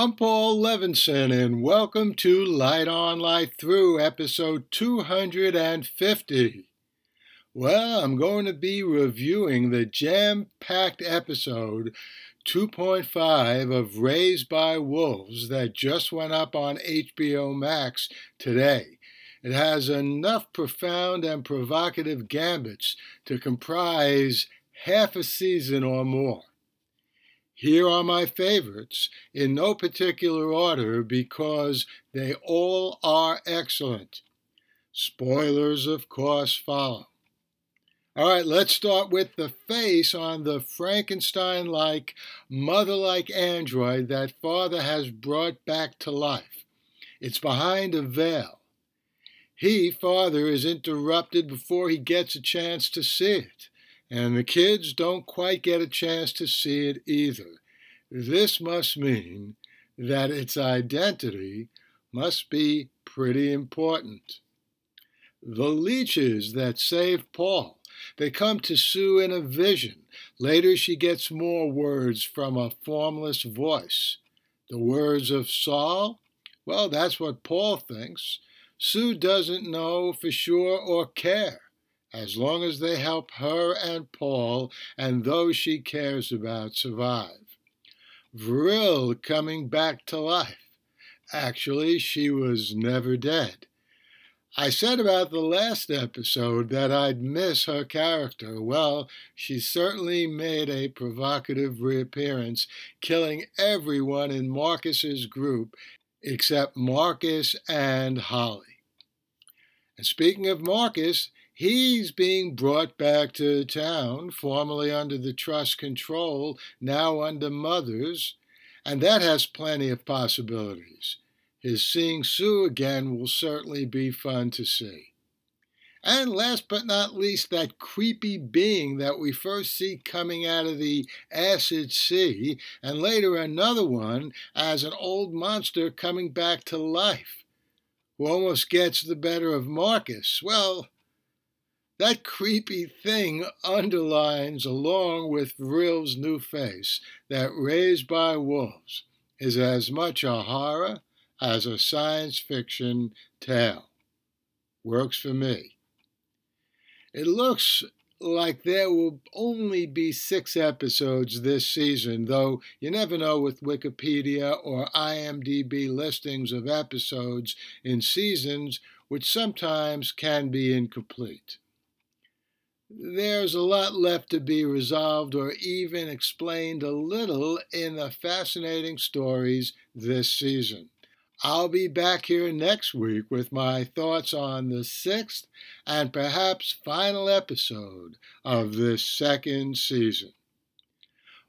I'm Paul Levinson, and welcome to Light On Light Through, episode 250. Well, I'm going to be reviewing the jam packed episode 2.5 of Raised by Wolves that just went up on HBO Max today. It has enough profound and provocative gambits to comprise half a season or more. Here are my favorites, in no particular order because they all are excellent. Spoilers, of course, follow. All right, let's start with the face on the Frankenstein like, mother like android that father has brought back to life. It's behind a veil. He, father, is interrupted before he gets a chance to see it and the kids don't quite get a chance to see it either. This must mean that its identity must be pretty important. The leeches that save Paul. They come to Sue in a vision. Later, she gets more words from a formless voice. The words of Sol? Well, that's what Paul thinks. Sue doesn't know for sure or care as long as they help her and Paul and those she cares about survive. Vrille coming back to life. Actually, she was never dead. I said about the last episode that I'd miss her character. Well, she certainly made a provocative reappearance, killing everyone in Marcus's group except Marcus and Holly. And speaking of Marcus, He's being brought back to town, formerly under the trust control, now under Mother's, and that has plenty of possibilities. His seeing Sue again will certainly be fun to see. And last but not least, that creepy being that we first see coming out of the acid sea, and later another one as an old monster coming back to life, who almost gets the better of Marcus. Well, that creepy thing underlines, along with Vrille's new face, that Raised by Wolves is as much a horror as a science fiction tale. Works for me. It looks like there will only be six episodes this season, though you never know with Wikipedia or IMDb listings of episodes in seasons, which sometimes can be incomplete. There's a lot left to be resolved or even explained a little in the fascinating stories this season. I'll be back here next week with my thoughts on the sixth and perhaps final episode of this second season.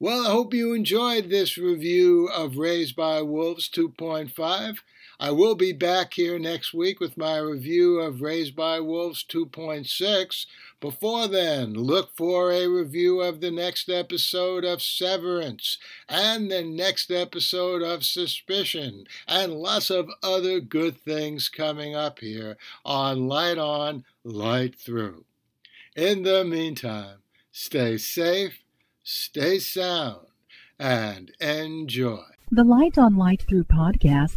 Well, I hope you enjoyed this review of Raised by Wolves 2.5. I will be back here next week with my review of Raised by Wolves 2.6. Before then, look for a review of the next episode of Severance and the next episode of Suspicion and lots of other good things coming up here on Light On, Light Through. In the meantime, stay safe, stay sound, and enjoy. The Light On Light Through podcast